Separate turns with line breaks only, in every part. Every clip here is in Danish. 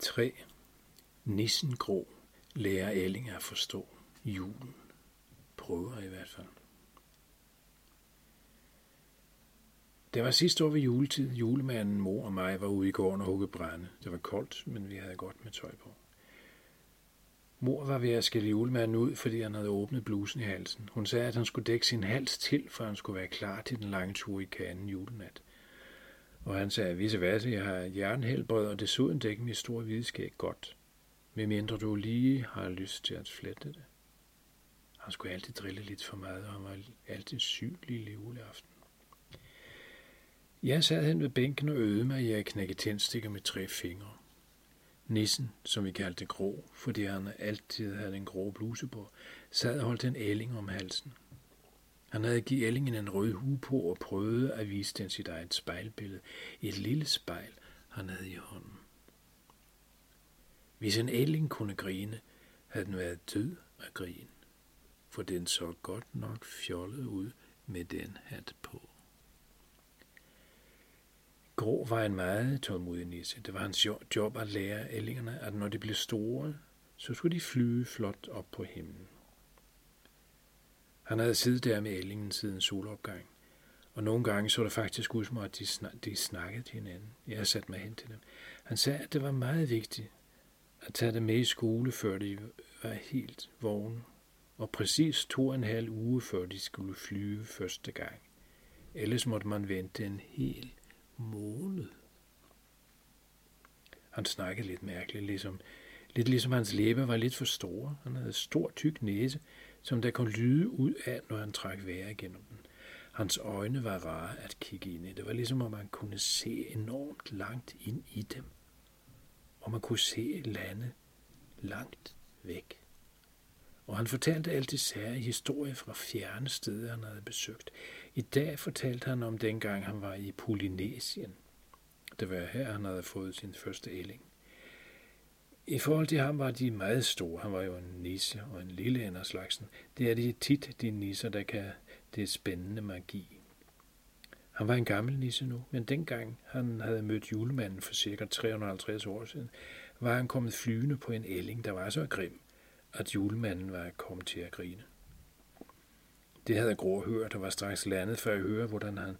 3. Nissen Grå lærer Elling at forstå julen. Prøver i hvert fald. Det var sidste år ved juletid. Julemanden, mor og mig var ude i gården og hugge brænde. Det var koldt, men vi havde godt med tøj på. Mor var ved at skille julemanden ud, fordi han havde åbnet blusen i halsen. Hun sagde, at han skulle dække sin hals til, for han skulle være klar til den lange tur i kanen julenat. Og han sagde, visse vasse, jeg har jernhelbred, og desuden dækker min store hvide skæg godt. Medmindre du lige har lyst til at flette det. Han skulle altid drille lidt for meget, og han var altid syg lille juleaften. Jeg sad hen ved bænken og øvede mig i at knække tændstikker med tre fingre. Nissen, som vi kaldte grå, fordi han altid havde en grå bluse på, sad og holdt en ælling om halsen. Han havde givet ællingen en rød hue på og prøvede at vise den sit eget spejlbillede, et lille spejl, han havde i hånden. Hvis en ælling kunne grine, havde den været død af grin, for den så godt nok fjollet ud med den hat på. Grå var en meget tålmodig nisse. Det var hans job at lære ællingerne, at når de blev store, så skulle de flyve flot op på himlen. Han havde siddet der med ællingen siden solopgang, og nogle gange så det faktisk ud som at de, snak- de snakkede til hinanden. Jeg satte mig hen til dem. Han sagde, at det var meget vigtigt at tage dem med i skole, før de var helt vågne, og præcis to og en halv uge før de skulle flyve første gang. Ellers måtte man vente en hel måned. Han snakkede lidt mærkeligt, ligesom, lidt ligesom hans læber var lidt for store. Han havde stor tyk næse, som der kunne lyde ud af, når han trak vejr igennem den. Hans øjne var rare at kigge ind i. Det var ligesom, om man kunne se enormt langt ind i dem. Og man kunne se lande langt væk. Og han fortalte alt det sære historier fra fjerne steder, han havde besøgt. I dag fortalte han om dengang, han var i Polynesien. Det var her, han havde fået sin første ælling. I forhold til ham var de meget store. Han var jo en nisse og en lille en af slagsen. Det er de tit, de nisser, der kan det spændende magi. Han var en gammel nisse nu, men dengang han havde mødt julemanden for cirka 350 år siden, var han kommet flyvende på en ælling, der var så grim, at julemanden var kommet til at grine. Det havde Grå hørt og var straks landet for at høre, hvordan han,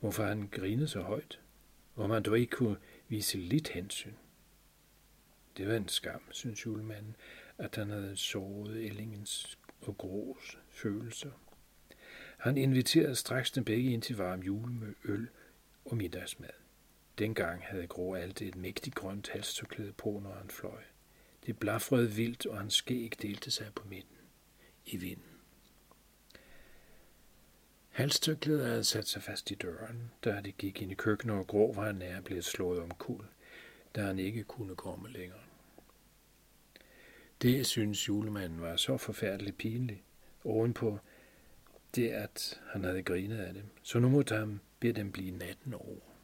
hvorfor han grinede så højt, hvor man dog ikke kunne vise lidt hensyn. Det var en skam, synes julemanden, at han havde såret ællingens og grås følelser. Han inviterede straks dem begge ind til varm jule med øl og middagsmad. Dengang havde Grå altid et mægtigt grønt halstørklæde på, når han fløj. Det blafrede vildt, og hans skæg delte sig på midten i vinden. Halstørklædet havde sat sig fast i døren, da det gik ind i køkkenet, og Grå var nær blevet slået om kul, da han ikke kunne komme længere. Det synes julemanden var så forfærdeligt pinligt, ovenpå det, at han havde grinet af dem. Så nu måtte han bede dem blive 18 år.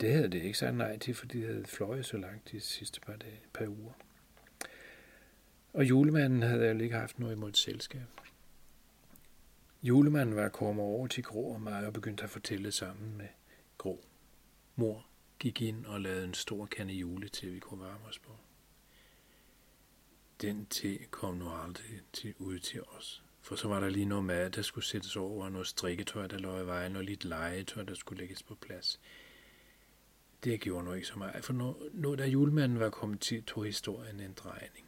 Det havde det ikke sagt nej til, fordi de havde fløjet så langt de sidste par, dage, par uger. Og julemanden havde jo ikke haft noget imod et selskab. Julemanden var kommet over til Grå og mig og begyndte at fortælle sammen med Grå. Mor gik ind og lavede en stor kande jule til, vi kunne varme os på. Den te kom nu aldrig til, ud til os. For så var der lige noget mad, der skulle sættes over, og noget strikketøj, der lå i vejen, og lidt legetøj, der skulle lægges på plads. Det gjorde nu ikke så meget, for når, nu da julemanden var kommet til, tog historien en drejning.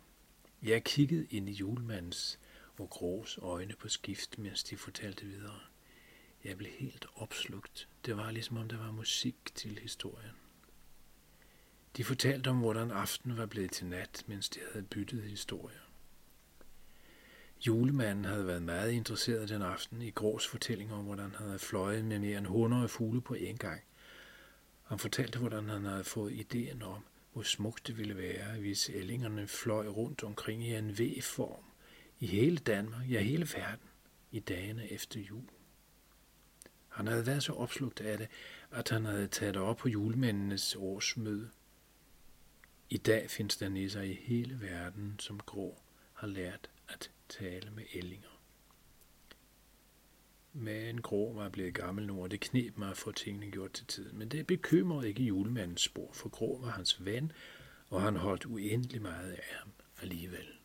Jeg kiggede ind i julemandens og Grås øjne på skift, mens de fortalte videre. Jeg blev helt opslugt. Det var ligesom om der var musik til historien. De fortalte om, hvordan aftenen var blevet til nat, mens de havde byttet historier. Julemanden havde været meget interesseret den aften i Grås fortælling om, hvordan han havde fløjet med mere end 100 fugle på én gang. Han fortalte, hvordan han havde fået ideen om, hvor smukt det ville være, hvis ællingerne fløj rundt omkring i en V-form i hele Danmark, ja hele verden, i dagene efter jul. Han havde været så opslugt af det, at han havde taget det op på julemændenes årsmøde. I dag findes der nisser i hele verden, som Grå har lært at tale med ællinger. Men Grå var blevet gammel nu, og det knep mig at få tingene gjort til tiden. Men det bekymrede ikke julemandens spor, for Grå var hans ven, og han holdt uendelig meget af ham alligevel.